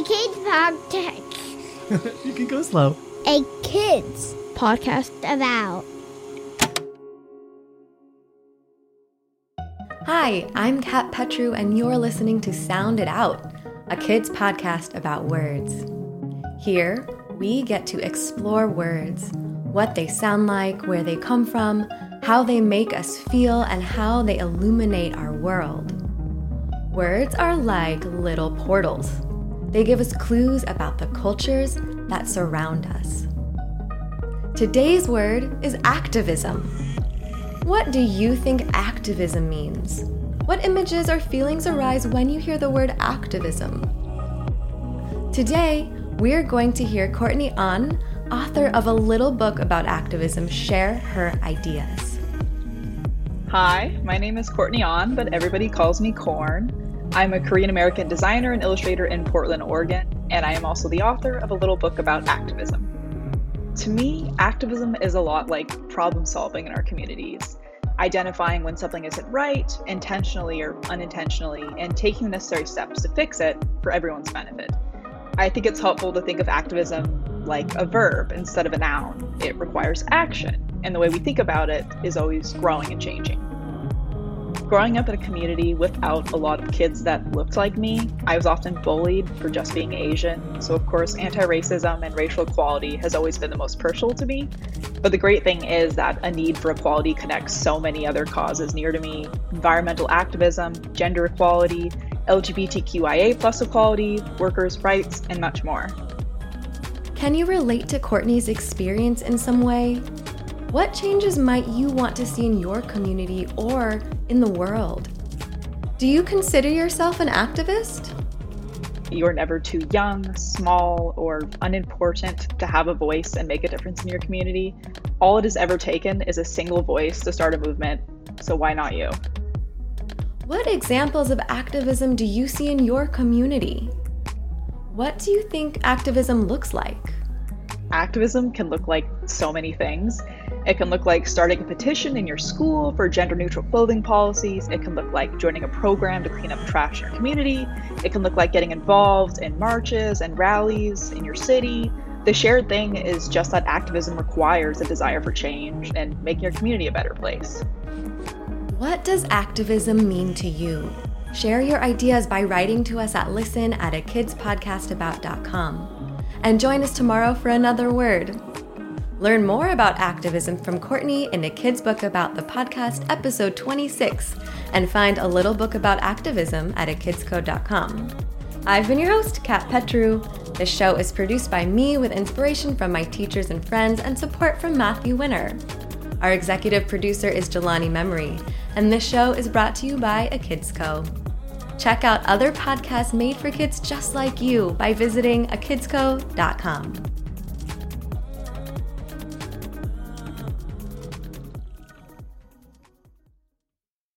A kids podcast. you can go slow. A kids podcast about. Hi, I'm Kat Petru, and you're listening to Sound It Out, a kids podcast about words. Here, we get to explore words, what they sound like, where they come from, how they make us feel, and how they illuminate our world. Words are like little portals. They give us clues about the cultures that surround us. Today's word is activism. What do you think activism means? What images or feelings arise when you hear the word activism? Today, we're going to hear Courtney Ahn, author of a little book about activism, share her ideas. Hi, my name is Courtney Ahn, but everybody calls me Corn. I'm a Korean American designer and illustrator in Portland, Oregon, and I am also the author of a little book about activism. To me, activism is a lot like problem solving in our communities, identifying when something isn't right, intentionally or unintentionally, and taking the necessary steps to fix it for everyone's benefit. I think it's helpful to think of activism like a verb instead of a noun. It requires action, and the way we think about it is always growing and changing growing up in a community without a lot of kids that looked like me, I was often bullied for just being Asian. So, of course, anti racism and racial equality has always been the most personal to me. But the great thing is that a need for equality connects so many other causes near to me environmental activism, gender equality, LGBTQIA plus equality, workers' rights, and much more. Can you relate to Courtney's experience in some way? What changes might you want to see in your community or in the world? Do you consider yourself an activist? You're never too young, small, or unimportant to have a voice and make a difference in your community. All it has ever taken is a single voice to start a movement, so why not you? What examples of activism do you see in your community? What do you think activism looks like? Activism can look like so many things. It can look like starting a petition in your school for gender neutral clothing policies. It can look like joining a program to clean up trash in your community. It can look like getting involved in marches and rallies in your city. The shared thing is just that activism requires a desire for change and making your community a better place. What does activism mean to you? Share your ideas by writing to us at listen at a kidspodcastabout.com. And join us tomorrow for another word. Learn more about activism from Courtney in a kid's book about the podcast, episode 26, and find a little book about activism at akidsco.com. I've been your host, Kat Petru. This show is produced by me with inspiration from my teachers and friends and support from Matthew Winner. Our executive producer is Jelani Memory, and this show is brought to you by A Kids Co. Check out other podcasts made for kids just like you by visiting akidsco.com.